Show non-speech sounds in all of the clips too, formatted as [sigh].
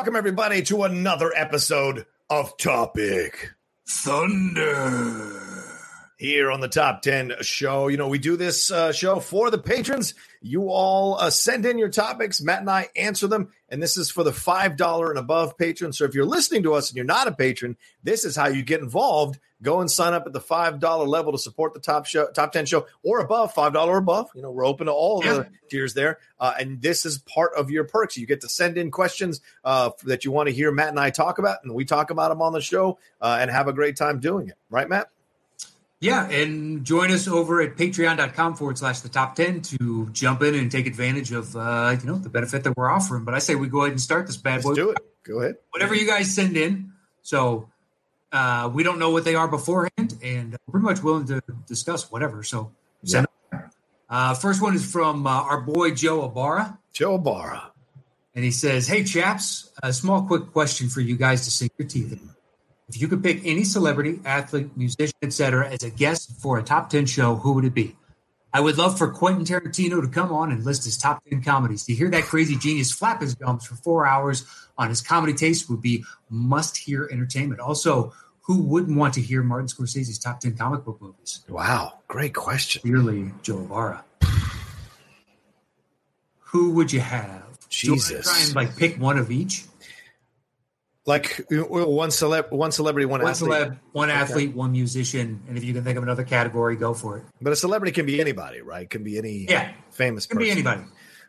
Welcome, everybody, to another episode of Topic Thunder. Here on the Top 10 show. You know, we do this uh, show for the patrons. You all uh, send in your topics. Matt and I answer them. And this is for the $5 and above patrons. So if you're listening to us and you're not a patron, this is how you get involved. Go and sign up at the $5 level to support the top show, top 10 show or above, $5 or above. You know, we're open to all Yeah. the tiers there. Uh, and this is part of your perks. You get to send in questions uh, that you want to hear Matt and I talk about. And we talk about them on the show uh, and have a great time doing it. Right, Matt? Yeah, and join us over at patreon.com forward slash the top 10 to jump in and take advantage of, uh, you know, the benefit that we're offering. But I say we go ahead and start this bad Let's boy. do it. Go ahead. Whatever you guys send in. So uh, we don't know what they are beforehand, and we're pretty much willing to discuss whatever. So send them. Uh, first one is from uh, our boy Joe Abara. Joe Abara. And he says, Hey, chaps, a small quick question for you guys to sink your teeth in. If you could pick any celebrity, athlete, musician, etc., as a guest for a top 10 show, who would it be? I would love for Quentin Tarantino to come on and list his top 10 comedies. To hear that crazy genius flap his gums for four hours on his comedy taste would be must hear entertainment. Also, who wouldn't want to hear Martin Scorsese's top 10 comic book movies? Wow. Great question. Clearly, Joe Ibarra. Who would you have? Do you Jesus. Try and like pick one of each. Like one celeb, one celebrity, one, one athlete. celeb, one athlete, one musician, and if you can think of another category, go for it. But a celebrity can be anybody, right? Can be any Yeah, famous can be anybody.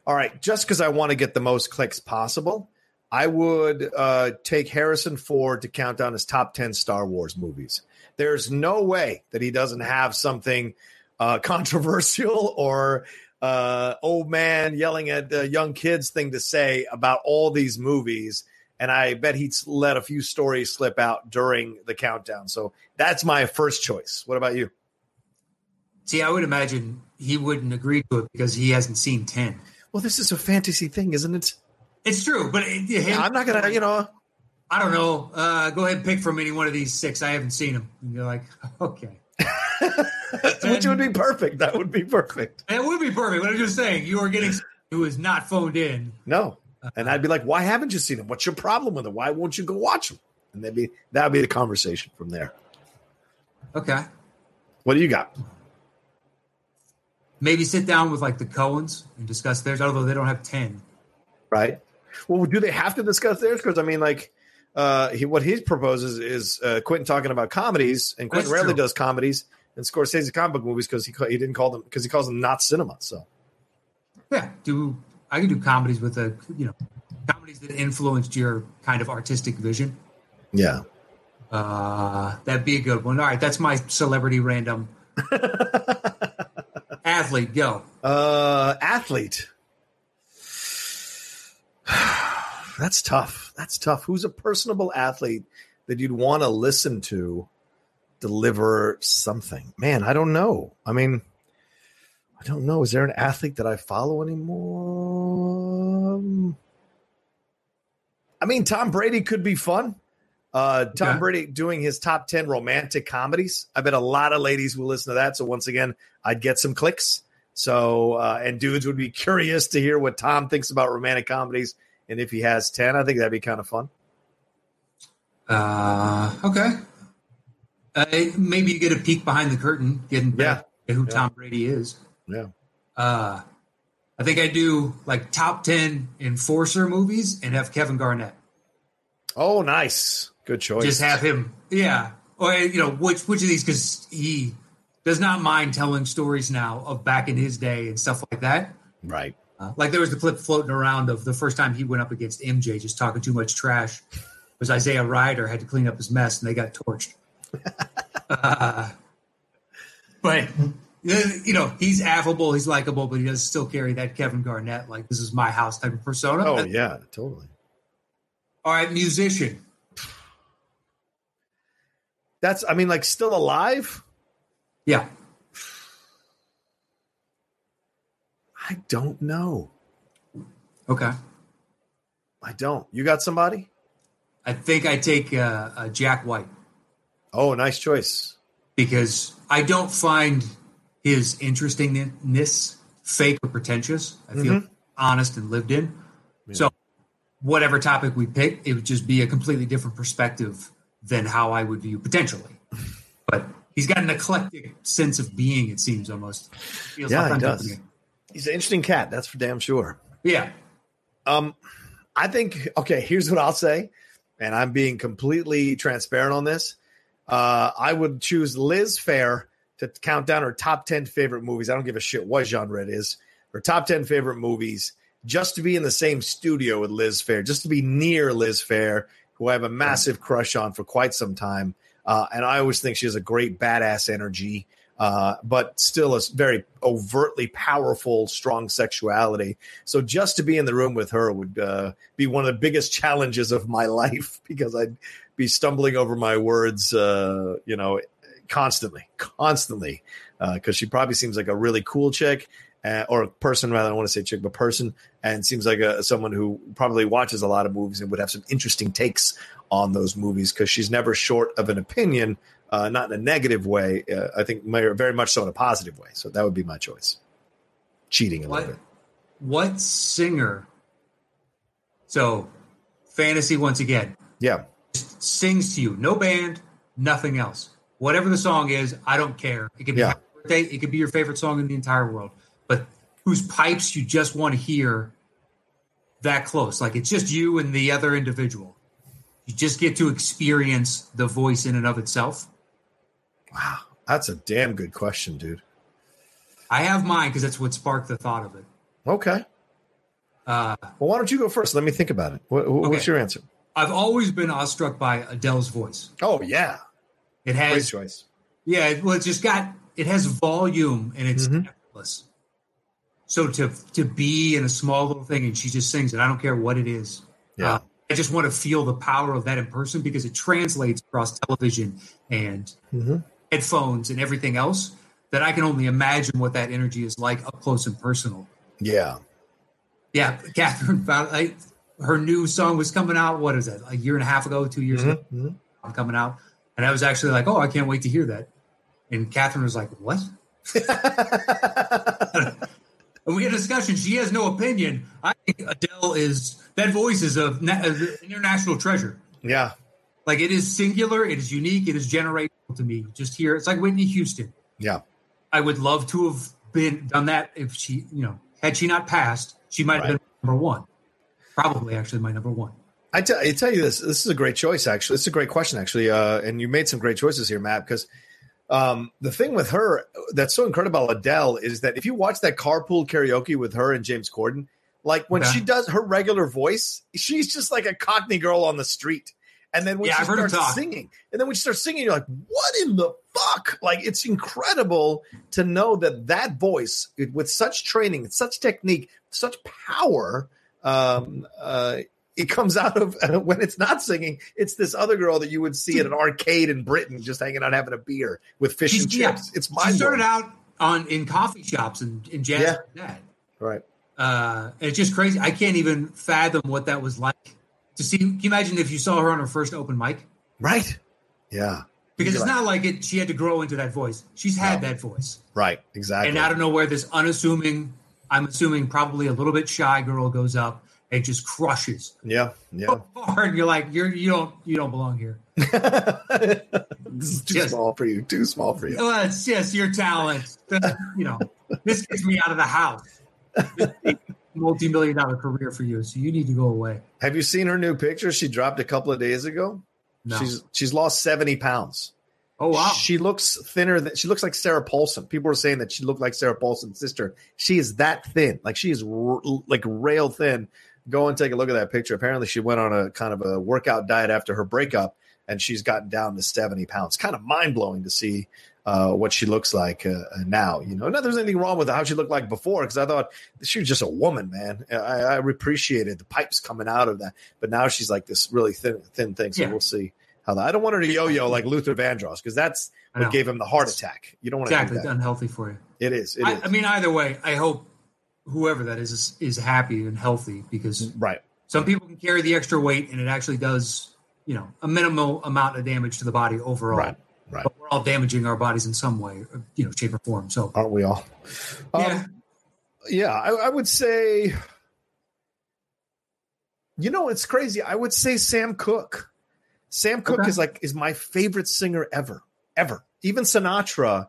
All right. Just because I want to get the most clicks possible, I would uh, take Harrison Ford to count down his top 10 Star Wars movies. There's no way that he doesn't have something uh, [laughs] controversial or uh, old man yelling at uh, young kids thing to say about all these movies. And I bet he'd let a few stories slip out during the countdown. So that's my first choice. What about you? See, I would imagine he wouldn't agree to it because he hasn't seen ten. Well, this is a fantasy thing, isn't it? It's true, but it, him, I'm not gonna, you know. I don't know. Uh, go ahead and pick from any one of these six. I haven't seen them. And you're like, [laughs] okay, [laughs] Which would be perfect. That would be perfect. it would be perfect. But I'm just saying, you are getting someone who is not phoned in. No, and I'd be like, "Why haven't you seen him? What's your problem with it? Why won't you go watch him?" And that'd be that'd be the conversation from there. Okay, What do you got? maybe sit down with like the Coens and discuss theirs. Although they don't have ten. Right? Well, do they have to discuss theirs? Because I mean, like, uh, he, what he proposes is uh, Quentin talking about comedies, and Quentin That's rarely true. does comedies, and Scorsese comic book movies because he he didn't call them because he calls them not cinema. So Yeah, do I can do comedies with a you know comedies that influenced your kind of artistic vision. yeah, Uh, that'd be a good one. All right, that's my celebrity random [laughs] athlete. Go. Uh, athlete. [sighs] That's tough. That's tough. Who's a personable athlete that you'd want to listen to deliver something? Man, I don't know. I mean, I don't know. Is there an athlete that I follow anymore? I mean, Tom Brady could be fun. Uh, Tom Okay. Brady doing his top 10 romantic comedies. I bet a lot of ladies will listen to that. So, once again, I'd get some clicks. So, uh, and dudes would be [laughs] curious to hear what Tom thinks about romantic comedies. And if he has 10, I think that'd be kind of fun. Uh, okay. Uh, maybe you get a peek behind the curtain, getting Yeah. who Yeah. Tom Brady is. Yeah. Uh, I think I do like top ten enforcer movies and have Kevin Garnett. Oh, nice. Good choice. Just have him, yeah. Or you know, which which of these? Because he does not mind telling stories now of back in his day and stuff like that. right. Uh, like there was the clip floating around of the first time he went up against MJ, just talking too much trash. Was Isaiah Rider had to clean up his mess and they got torched. [laughs] uh, but you know, he's affable, he's likable, but he does still carry that Kevin Garnett, like this is my house type of persona. Oh yeah, totally. All right, musician. That's I mean, like still alive? Yeah. I don't know. Okay. I don't. You got somebody? I think I take uh, uh, Jack White. Oh, nice choice. Because I don't find his interestingness fake or pretentious. I feel mm-hmm. honest and lived in. Yeah. So, whatever topic we pick, it would just be a completely different perspective than how I would view potentially. [laughs] But he's got an eclectic sense of being. It seems almost. Feels yeah, like he does. He's an interesting cat. That's for damn sure. Yeah. Um, I think. Okay, here's what I'll say, and I'm being completely transparent on this. Uh, I would choose Liz Phair to count down her top 10 favorite movies. I don't give a shit what genre it is. Her top 10 favorite movies, just to be in the same studio with Liz Phair, just to be near Liz Phair, who I have a massive crush on for quite some time. Uh, and I always think she has a great badass energy, uh, but still a very overtly powerful, strong sexuality. So just to be in the room with her would uh, be one of the biggest [laughs] challenges of my [laughs] life because I'd be stumbling over my words, uh, you know, constantly, constantly, because uh, she probably seems like a really cool chick. Uh, or a person rather. I don't want to say chick, but person, and seems like a, someone who probably watches a lot of movies and would have some interesting takes on those movies because she's never short of an opinion, uh, not in a negative way. Uh, I think very much so in a positive way. So that would be my choice. Cheating a what, little bit. What singer? So, fantasy once again. Yeah sings to you. No band, nothing else. Whatever the song is, I don't care. It could be yeah. birthday, it could be your favorite song in the entire world. But whose pipes you just want to hear that close. Like it's just you and the other individual. You just get to experience the voice in and of itself. Wow. That's a damn good question, dude. I have mine because that's what sparked the thought of it. Okay. Uh, well, why don't you go first? Let me think about it. What, what's okay. your answer? I've always been awestruck by Adele's voice. Oh yeah, it has great choice. Yeah, well, it's just got it has volume and it's mm-hmm. effortless. So to to be in a small little thing and she just sings it, I don't care what it is. Yeah, uh, I just want to feel the power of that in person because it translates across television and mm-hmm. headphones and everything else. That I can only imagine what that energy is like up close and personal. Yeah, yeah. Catherine found [laughs] I, her new song was coming out. What is that? A year and a half ago, two years mm-hmm. ago, mm-hmm. coming out. And I was actually like, "Oh, I can't wait to hear that." And Catherine was like, "What?" [laughs] and we had a discussion. She has no opinion. I think Adele is that voice is a, an international treasure. Yeah, like it is singular. It is unique. It is generational to me. Just here, it's like Whitney Houston. Yeah, I would love to have been done that if she, you know, had she not passed, she might right. have been number one probably actually my number one. I, t- I tell you this, this is a great choice. Actually, it's a great question. Actually, uh, and you made some great choices here, Matt. Because um, the thing with her that's so incredible, about Adele, is that if you watch that carpool karaoke with her and James Corden, like when okay. she does her regular voice, she's just like a Cockney girl on the street. And then when yeah, she starts singing, and then when she starts singing, you're like, "What in the fuck?" Like it's incredible to know that that voice, with such training, such technique, such power, um, uh, it comes out of uh, [laughs] when it's not singing. It's this other girl that you would see at an arcade in Britain, just hanging out having a beer with fish She's, and chips. Yeah. It's mind. She started out on in coffee shops and in jazz. Yeah. Like that. Right. Uh, it's just crazy. I can't even fathom what that was like to see. Can you imagine if you saw her on her first open mic? Right. Yeah. Because it's like, not like it. She had to grow into that voice. She's had no. that voice. Right. Exactly. And out of nowhere, this unassuming I'm assuming probably a little bit shy girl goes up and just crushes. Yeah, yeah. hard, you're like you're you don't you don't belong here. [laughs] this is too small for you. Too small for you. Well, it's just your talent. you know, this gets me out of the house. Multi-million dollar career for you, so you need to go away. Have you seen her new picture? She dropped a couple of days ago. No. She's she's lost seventy pounds. Oh wow! She looks thinner than she looks like Sarah Paulson. People were saying that she looked like Sarah Paulson's sister. She is that thin, like she is r- like rail thin. Go and take a look at that picture. Apparently, she went on a kind of a workout diet after her breakup, and she's gotten down to seventy pounds. Kind of mind blowing to see uh, what she looks like uh, now. You know, not there's anything wrong with how she looked like before because I thought she was just a woman, man. I, I, appreciated the pipes coming out of that, but now she's like this really thin, thin thing. So yeah. we'll see how that. I don't want her to yo-yo like Luther Vandross because that's what gave him the heart attack. You don't want to exactly to unhealthy for you. It is. It I, is. I mean, either way, I hope whoever that is, is is happy and healthy because right. Some people can carry the extra weight, and it actually does, you know, a minimal amount of damage to the body overall. Right. Right. But we're all damaging our bodies in some way, you know, shape or form. So aren't we all? Yeah. Um, yeah, I, I would say. You know, it's crazy. I would say Sam Cooke. Sam Cooke okay. is like is my favorite singer ever, ever. Even Sinatra.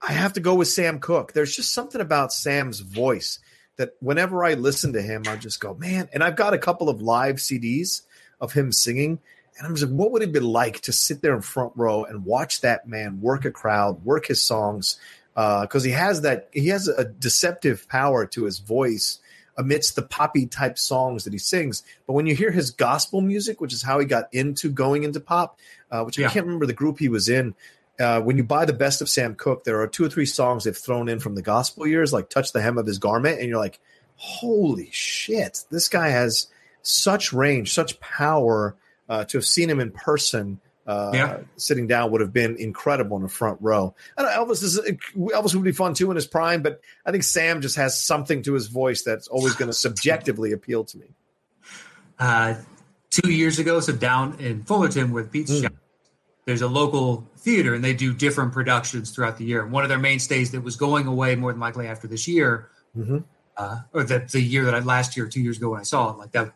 I have to go with Sam Cooke. There's just something about Sam's voice that whenever I listen to him, I just go, man. And I've got a couple of live CDs of him singing, and I'm just like, what would it be like to sit there in front row and watch that man work a crowd, work his songs? Because uh, he has that, he has a deceptive power to his voice amidst the poppy type songs that he sings. But when you hear his gospel music, which is how he got into going into pop, uh, which yeah. I can't remember the group he was in. Uh, when you buy the best of Sam Cooke, there are two or three songs they've thrown in from the gospel years, like "Touch the Hem of His Garment," and you're like, "Holy shit! This guy has such range, such power." Uh, to have seen him in person, uh, yeah. sitting down would have been incredible in the front row. And Elvis is Elvis would be fun too in his prime, but I think Sam just has something to his voice that's always going [laughs] to subjectively appeal to me. Uh, two years ago, so down in Fullerton with Pete's mm. There's a local theater and they do different productions throughout the year. And one of their mainstays that was going away more than likely after this year, mm-hmm. uh, or the, the year that I last year, two years ago when I saw it, like that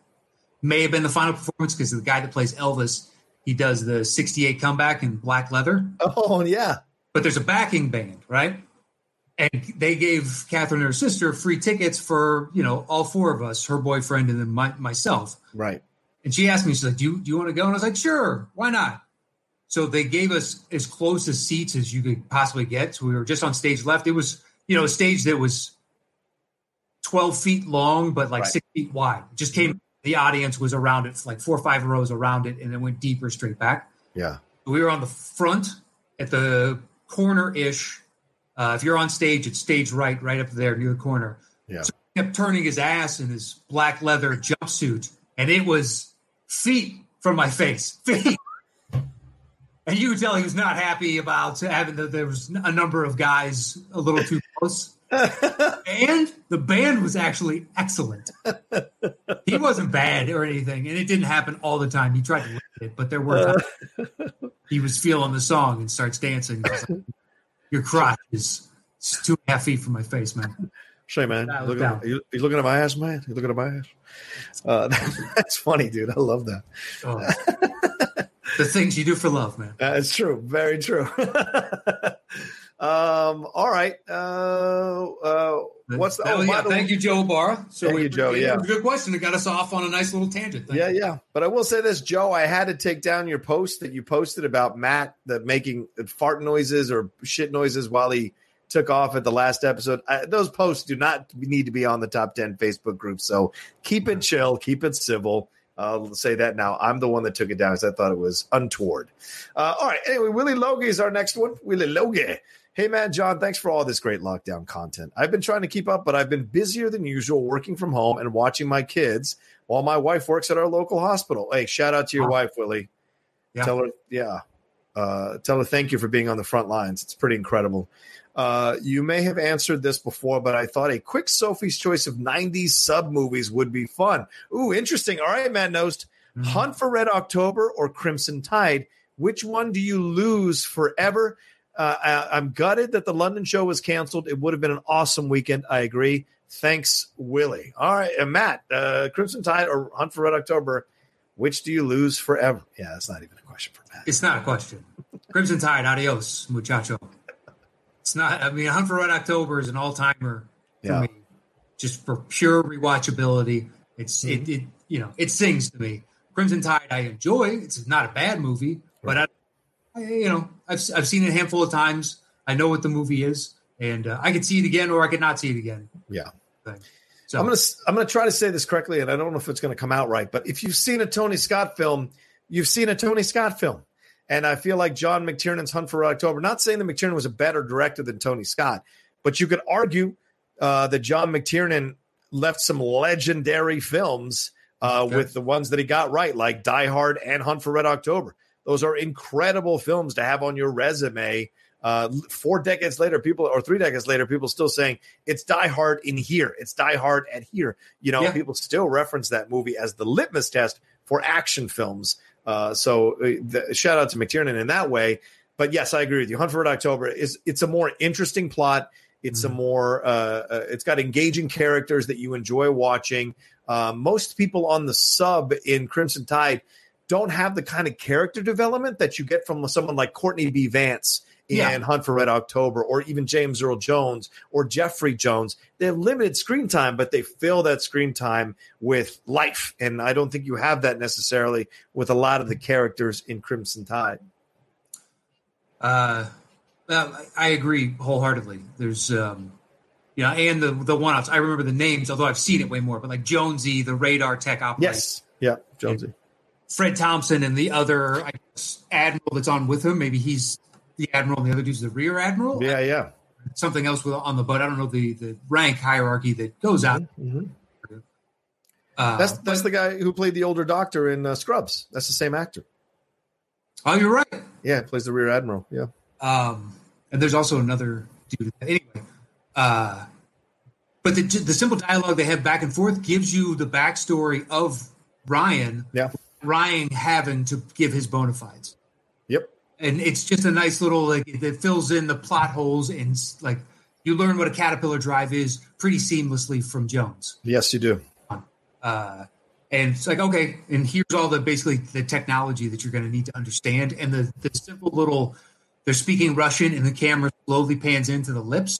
may have been the final performance because the guy that plays Elvis, he does the 68 comeback in black leather. Oh, yeah. But there's a backing band, right? And they gave Catherine and her sister free tickets for, you know, all four of us, her boyfriend and then my, myself. Right. And she asked me, she's like, do you, do you want to go? And I was like, sure, why not? So they gave us as close as seats as you could possibly get. So we were just on stage left. It was, you know, a stage that was 12 feet long, but like right. six feet wide. It just came the audience was around it, like four or five rows around it, and then went deeper straight back. Yeah. We were on the front at the corner ish. Uh, if you're on stage, it's stage right, right up there near the corner. Yeah. So he kept turning his ass in his black leather jumpsuit, and it was feet from my face. Feet. And you could tell he was not happy about having that there was a number of guys a little too close [laughs] and the band was actually excellent. He wasn't bad or anything, and it didn't happen all the time. He tried to limit it, but there were times he was feeling the song and starts dancing. Like, Your crotch is two and a half feet from my face, man. Say, man, you looking, at, you, you looking at my ass, man? You looking at my ass? Uh, [laughs] that's funny, dude. I love that. Oh. [laughs] the things you do for love, man. That's true. Very true. [laughs] Um, all right. Uh, uh, what's the, oh, yeah, thank you, Joe Barr. So thank we, you, Joe. Yeah, good question. It got us off on a nice little tangent. Thank yeah, you. yeah. But I will say this, Joe. I had to take down your post that you posted about Matt that making fart noises or shit noises while he took off at the last episode. I, those posts do not need to be on the top ten Facebook group. So keep it chill, keep it civil. I'll say that now. I'm the one that took it down because I thought it was untoward. Uh, all right. Anyway, Willie Logie is our next one. Willie Logie. Hey, man, John, thanks for all this great lockdown content. I've been trying to keep up, but I've been busier than usual working from home and watching my kids while my wife works at our local hospital. Hey, shout out to your wife, Willie. Yeah. Tell her, yeah. Uh, tell her thank you for being on the front lines. It's pretty incredible. Uh, you may have answered this before, but I thought a quick Sophie's choice of 90s sub movies would be fun. Ooh, interesting. All right, Matt Knost. Mm-hmm. Hunt for Red October or Crimson Tide? Which one do you lose forever? Uh, I, am gutted that the London show was canceled. It would have been an awesome weekend. I agree. Thanks, Willie. All right, and Matt, uh, Crimson Tide or Hunt for Red October, which do you lose forever? Yeah, that's not even a question for Matt. It's not a question. Crimson Tide, adios, muchacho. It's not. I mean, Hunt for Red October is an all timer for yeah. me, just for pure rewatchability. It's mm-hmm. it, it you know it sings to me. Crimson Tide, I enjoy. It's not a bad movie, but I you know, I've I've seen it a handful of times. I know what the movie is, and uh, I could see it again, or I could not see it again. Yeah. So I'm gonna I'm gonna try to say this correctly, and I don't know if it's gonna come out right. But if you've seen a Tony Scott film, you've seen a Tony Scott film. And I feel like John McTiernan's Hunt for Red October, not saying that McTiernan was a better director than Tony Scott, but you could argue uh, that John McTiernan left some legendary films uh, okay. with the ones that he got right, like Die Hard and Hunt for Red October. Those are incredible films to have on your resume. Uh, four decades later, people or three decades later, people still saying it's Die Hard in here. It's Die Hard at here. You know, yeah. people still reference that movie as the litmus test for action films. Uh, so uh, the, shout out to McTiernan in that way. But yes, I agree with you. Hunt for Red October is it's a more interesting plot. It's mm-hmm. a more uh, uh, it's got engaging characters that you enjoy watching. Uh, most people on the sub in Crimson Tide don't have the kind of character development that you get from someone like Courtney B. Vance yeah. Hunt for Red October, or even James Earl Jones or Jeffrey Jones. They have limited screen time, but they fill that screen time with life. And I don't think you have that necessarily with a lot of the characters in Crimson Tide. Uh, I agree wholeheartedly. There's, um, you know, and the the one offs. I remember the names, although I've seen it way more. But like Jonesy, the radar tech operator. Yes, yeah, Jonesy. Fred Thompson and the other I guess, admiral that's on with him. Maybe he's the admiral, and the other dude's the rear admiral. Yeah, yeah. Something else with on the boat. I don't know the the rank hierarchy that goes out. Mm-hmm. mm-hmm. Uh, that's that's but, the guy who played the older doctor in uh, Scrubs. That's the same actor. Oh, you're right. Yeah, plays the rear admiral. Yeah. Um, and there's also another dude. Anyway, uh, but the the simple dialogue they have back and forth gives you the backstory of Ryan. Yeah. Ryan having to give his bona fides. And it's just a nice little like that fills in the plot holes and like you learn what a caterpillar drive is pretty seamlessly from Jones. Yes, you do. Uh, and it's like okay, and here's all the basically the technology that you're going to need to understand, and the the simple little they're speaking Russian, and the camera slowly pans into the lips,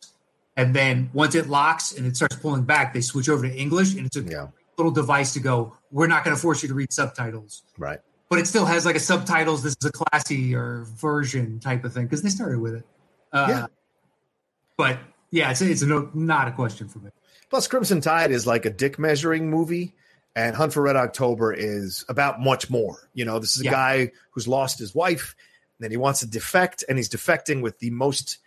and then once it locks and it starts pulling back, they switch over to English, and it's a yeah. little device to go we're not going to force you to read subtitles. Right. But it still has like a subtitles. This is a classy or version type of thing because they started with it. Uh, yeah. But yeah, it's, it's a no, not a question for me. Plus, Crimson Tide is like a dick measuring movie, and Hunt for Red October is about much more. You know, this is a yeah. guy who's lost his wife, and then he wants to defect, and he's defecting with the most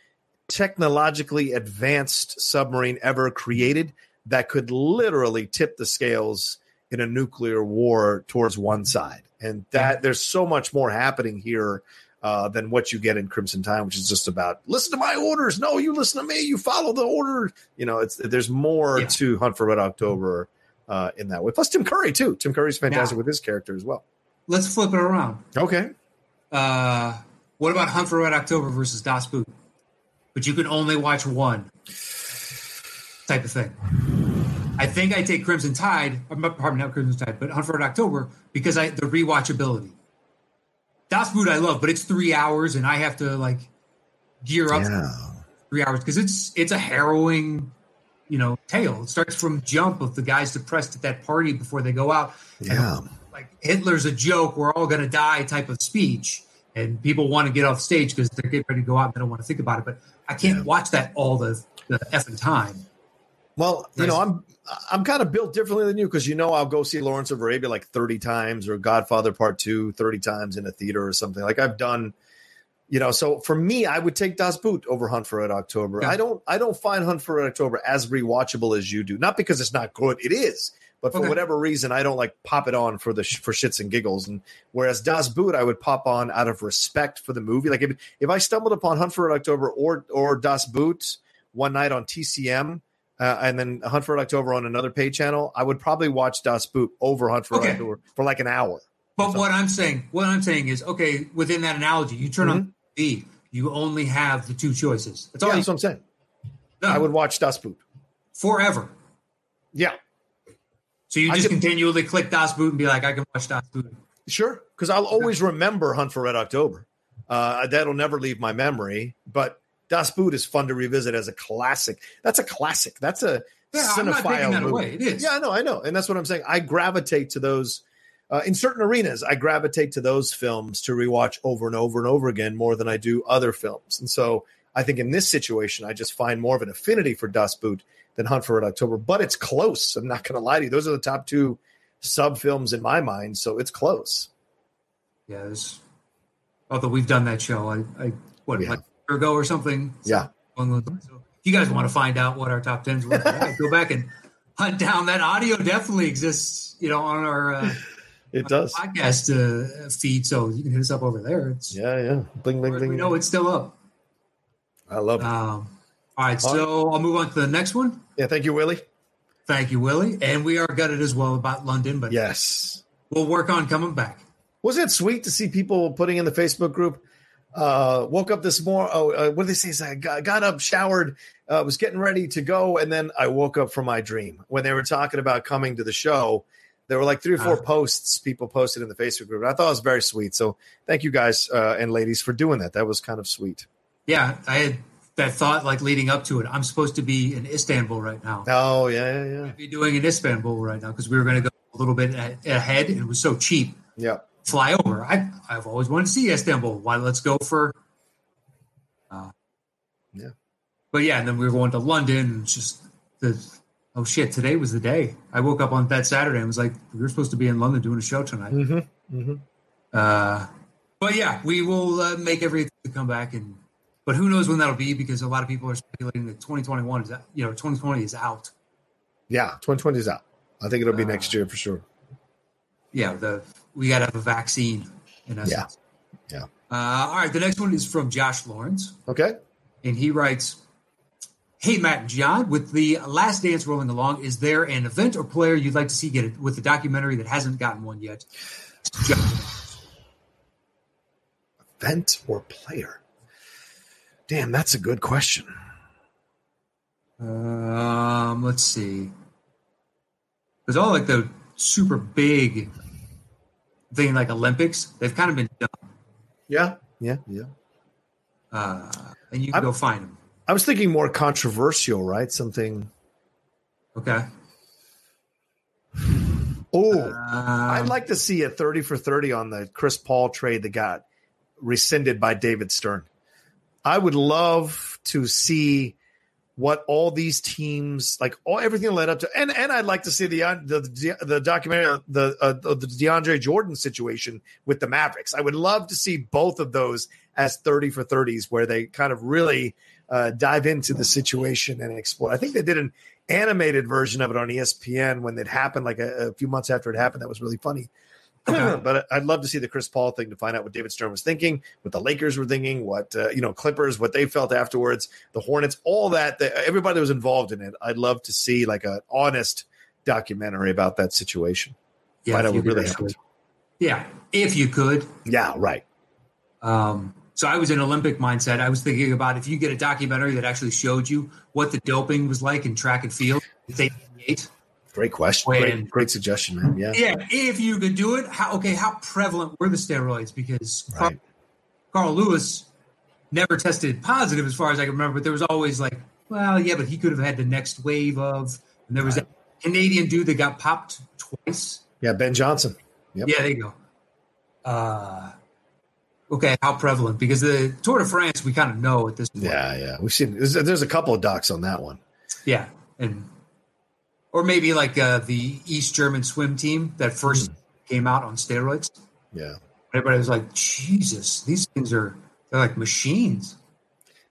technologically advanced submarine ever created that could literally tip the scales in a nuclear war towards one side. And that there's so much more happening here uh, than what you get in Crimson Tide, which is just about listen to my orders. No, you listen to me. You follow the order. You know, it's there's more yeah. to Hunt for Red October uh, in that way. Plus Tim Curry too. Tim Curry's fantastic with his character as well. Let's flip it around. Okay. Uh, what about Hunt for Red October versus Das Boot? But you can only watch one type of thing. I think I take Crimson Tide, pardon, not Crimson Tide, but Hunt for October because I the rewatchability. Das Boot I love, but it's three hours and I have to like gear up yeah. three hours because it's it's a harrowing, you know, tale. It starts from jump of the guys depressed at that party before they go out. Yeah. And, like Hitler's a joke, we're all gonna die type of speech. And people want to get off stage because they're getting ready to go out and they don't want to think about it. But I can't yeah. watch that all the, the effing time. Well, you know, I'm I'm kind of built differently than you because you know I'll go see Lawrence of Arabia like 30 times or Godfather Part 2 30 times in a theater or something. Like I've done you know, so for me, I would take Das Boot over Hunt for Red October. Yeah. I don't I don't find Hunt for Red October as rewatchable as you do. Not because it's not good, it is. But for okay. whatever reason, I don't like pop it on for the for shits and giggles. And whereas Das Boot, I would pop on out of respect for the movie. Like if if I stumbled upon Hunt for Red October or or Das Boot one night on TCM, uh, and then Hunt for Red October on another pay channel, I would probably watch Das Boot over Hunt for okay. October for like an hour. But what I'm saying, what I'm saying is, okay, within that analogy, you turn mm-hmm. on the you only have the two choices. That's all. Yeah, that's what I'm saying. No. I would watch Das Boot forever. Yeah. So you just continually click Das Boot and be like, I can watch Das Boot. Sure, because I'll always remember Hunt for Red October. Uh, that'll never leave my memory. But Das Boot is fun to revisit as a classic. That's a classic. That's a yeah, cinephile movie. It is. Yeah, I know, I know, and that's what I'm saying. I gravitate to those uh, in certain arenas. I gravitate to those films to rewatch over and over and over again more than I do other films. And so I think in this situation, I just find more of an affinity for Das Boot than Hunt for Red October. But it's close. I'm not going to lie to you; those are the top two sub films in my mind. So it's close. Yes. Although we've done that show, I, I what Yeah. like ago or something. Yeah. along those lines. So if you guys want to find out what our top tens were, [laughs] go back and hunt down that audio. Definitely exists, you know, on our uh, It does. podcast uh, feed. So you can hit us up over there. It's Yeah, yeah. Bling, bling, we bling. know it's still up. I love it. Um, all right, so I'll move on to the next one. Yeah, thank you, Willie. Thank you, Willie. And we are gutted as well about London, but Yes. we'll work on coming back. Wasn't it sweet to see people putting in the Facebook group? Uh, woke up this morning. Oh, uh, what did they say? I got, got up, showered, uh, was getting ready to go, and then I woke up from my dream. When they were talking about coming to the show, there were like three or four Ah. posts people posted in the Facebook group. And I thought it was very sweet. So thank you guys uh, and ladies for doing that. That was kind of sweet. Yeah, I had that thought like leading up to it. I'm supposed to be in Istanbul right now. Oh yeah, yeah, yeah, Be doing in Istanbul right now because we were going to go a little bit ahead. and It was so cheap. yeah. Fly over. I I've always wanted to see Istanbul. Why? Let's go for. Uh, Yeah. But yeah, and then we were going to London. And just the oh shit! Today was the day. I woke up on that Saturday and was like, we were supposed to be in London doing a show tonight. Mm-hmm. Mm-hmm. Uh, but yeah, we will uh, make everything to come back and. But who knows when that'll be? Because a lot of people are speculating that 2021 is, out- you know, 2020 is out. Yeah, 2020 is out. I think it'll be Uh, next year for sure. Yeah, the we got to have a vaccine. In essence. Yeah. Uh, all right, the next one is from Josh Lawrence, Okay. and he writes, "Hey Matt and John, with the Last Dance rolling along, is there an event or player you'd like to see get it with the documentary that hasn't gotten one yet?" Event or player? Damn, that's a good question. Um, let's see. There's all like the super big thing like Olympics. They've kind of been done, Yeah. Yeah. Yeah. uh, and you can I'm- go find them. I was thinking more controversial, right? Something. Okay. Oh, Um, I'd like to see a 30 for 30 on the Chris Paul trade that got rescinded by David Stern. I would love to see what all these teams like all everything led up to and and I'd like to see the the the, the documentary the uh, the DeAndre Jordan situation with the Mavericks. I would love to see both of those as 30 for 30s where they kind of really uh, dive into the situation and explore. I think they did an animated version of it on ESPN when it happened, like a, a few months after it happened. That was really funny. [clears throat] But I'd love to see the Chris Paul thing to find out what David Stern was thinking, what the Lakers were thinking, what uh, you know Clippers, what they felt afterwards, the Hornets, all that. The, everybody that was involved in it. I'd love to see like an honest documentary about that situation. yeah, find if out you what could really happened. Yeah, if you could. Yeah, right. Um, so I was in Olympic mindset. I was thinking about if you get a documentary that actually showed you what the doping was like in track and field. They ate. Great question. Great, great suggestion, man. Yeah, Yeah, if you could do it. How, okay, how prevalent were the steroids? Because Carl, right. Carl Lewis never tested positive, as far as I can remember. But there was always like, well, yeah, but he could have had the next wave of. And there was Right. that Canadian dude that got popped twice. Yeah, Ben Johnson. Yep. Yeah, there you go. Uh, okay, how prevalent? Because the Tour de France, we kind of know at this point. Yeah, yeah. We've seen. There's, there's a couple of docs on that one. Yeah, and or maybe like uh, the East German swim team that first came out on steroids. Yeah. Everybody was like, "Jesus, these things are they're like machines."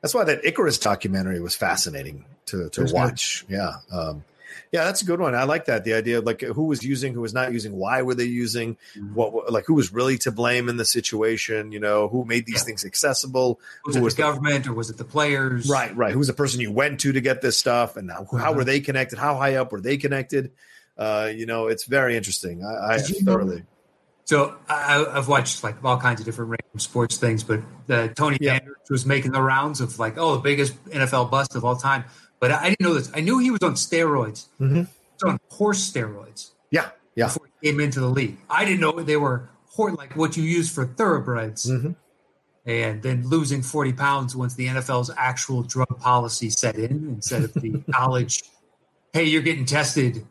That's why that Icarus documentary was fascinating to to good. watch. Yeah, um, yeah, that's a good one. I like that. The idea of like who was using, who was not using, why were they using, what what- like who was really to blame in the situation? You know, who made these Yeah. things accessible? Was Who it was the the- government or was it the players? Right, right. Who was the person you went to to get this stuff, and how, how Uh-huh. were they connected? How high up were they connected? Uh, you know, it's very interesting. I, I you know- thoroughly. So I, I've watched like all kinds of different random sports things, but uh, Tony Yeah. Sanders was making the rounds of like, oh, the biggest NFL bust of all time. But I didn't know this. I knew he was on steroids. Mhm. He was on horse steroids Yeah, yeah. before he came into the league. I didn't know they were hor- like what you use for thoroughbreds. Mhm. And then losing 40 pounds once the NFL's actual drug policy set in instead of the [laughs] college, hey, you're getting tested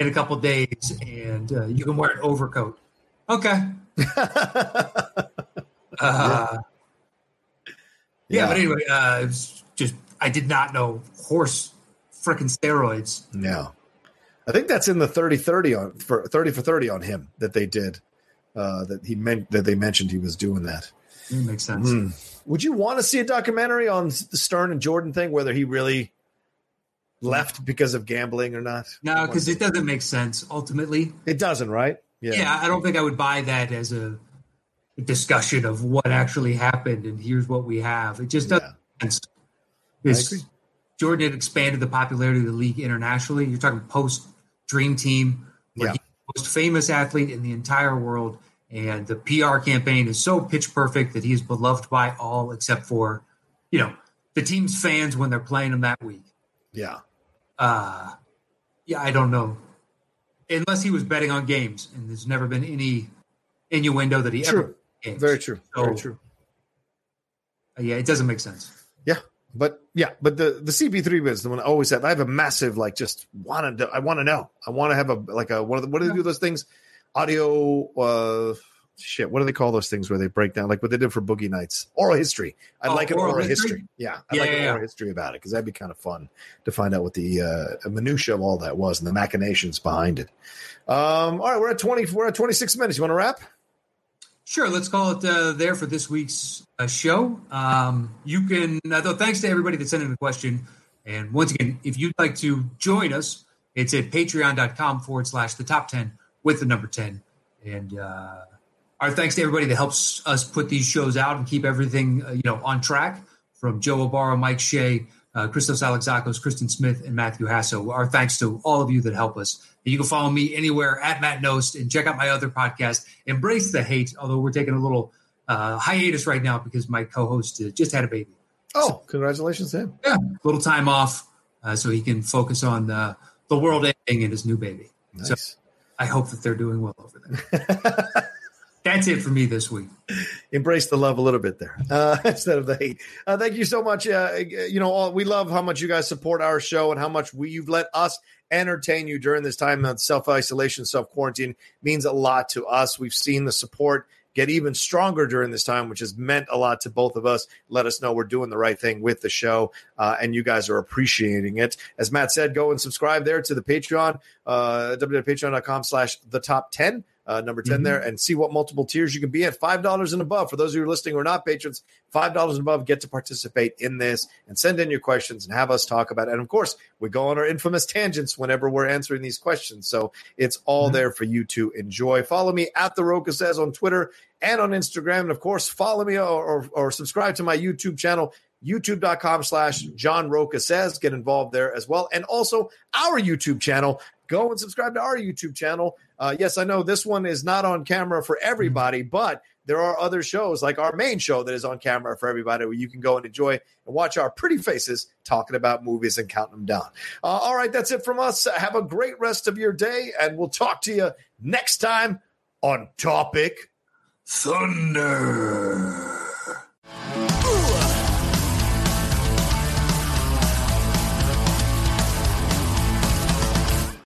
in a couple days and uh, you can wear an overcoat. Okay. [laughs] Uh, yeah. but anyway, uh, it was I did not know horse freaking steroids. No. I think that's in the 30 30 on for 30 for 30 on him that they did. Uh, that he meant that they mentioned he was doing that. It makes sense. Mm. Would you want to see a documentary on the Stern and Jordan thing, whether he really left because of gambling or not? No, because it doesn't make sense ultimately. It doesn't, right? Yeah. yeah, I don't think I would buy that as a discussion of what actually happened and here's what we have. It just doesn't yeah. make sense. Jordan had expanded the popularity of the league internationally. You're talking post Dream Team, yeah. most famous athlete in the entire world, and the PR campaign is so pitch perfect that he is beloved by all except for, you know, the team's fans when they're playing him that week. Yeah. Uh, yeah, I don't know. Unless he was betting on games, and there's never been any innuendo that he true. ever. Games. Very true. So, Very true. Uh, yeah, it doesn't make sense. Yeah, but yeah, but the the CP3 is the one I always have. I have a massive like just wanted to. I want to know. I want to have a like a what? Are the, what do they do those things? Audio. uh shit, what do they call those things where they break down like what they did for Boogie Nights? Oral history. I'd oh, like an oral, oral history? history? Yeah, I'd yeah, like yeah, an oral yeah. history about it because that'd be kind of fun to find out what the uh, minutia of all that was and the machinations behind it. Um, all right, we're at twenty. We're at twenty six minutes. You want to wrap? Sure, let's call it uh, there for this week's uh, show. Um, you can, uh, though, thanks to everybody that sent in a question. And once again, if you'd like to join us, it's at patreon.com forward slash the top 10 with the number 10. And uh, our thanks to everybody that helps us put these shows out and keep everything uh, you know on track. From Joe Obara, Mike Shea, uh, Christos Alexakos, Kristen Smith, and Matthew Hasso. Our thanks to all of you that help us. You can follow me anywhere at Matt Knost and check out my other podcast, Embrace the Hate. Although we're taking a little uh, hiatus right now because my co-host uh, just had a baby. Oh, so, congratulations to him! Yeah, a little time off uh, so he can focus on the the world ending and his new baby. Nice. So I hope that they're doing well over there. [laughs] That's it for me this week. Embrace the love a little bit there uh, [laughs] instead of the hate. Uh, thank you so much. Uh, you know, all, we love how much you guys support our show and how much we, you've let us entertain you during this time of self isolation, self quarantine. Means a lot to us. We've seen the support get even stronger during this time, which has meant a lot to both of us. Let us know we're doing the right thing with the show, uh, and you guys are appreciating it. As Matt said, go and subscribe there to the Patreon, uh, www.patreon.com slash the top 10 uh, number 10 mm-hmm. there and see what multiple tiers you can be at $5 and above. For those of you who are listening who are not patrons, $5 and above get to participate in this and send in your questions and have us talk about it. And of course, we go on our infamous tangents whenever we're answering these questions. So it's all mm-hmm. there for you to enjoy. Follow me at The Rocha Says on Twitter and on Instagram. And of course, follow me or, or, or subscribe to my YouTube channel youtube.com slash John Rocha says. Get involved there as well. And also our YouTube channel. Go and subscribe to our YouTube channel. Uh, yes, I know this one is not on camera for everybody, but there are other shows like our main show that is on camera for everybody where you can go and enjoy and watch our pretty faces talking about movies and counting them down. Uh, all right, that's it from us. Have a great rest of your day, and we'll talk to you next time on Topic Thunder.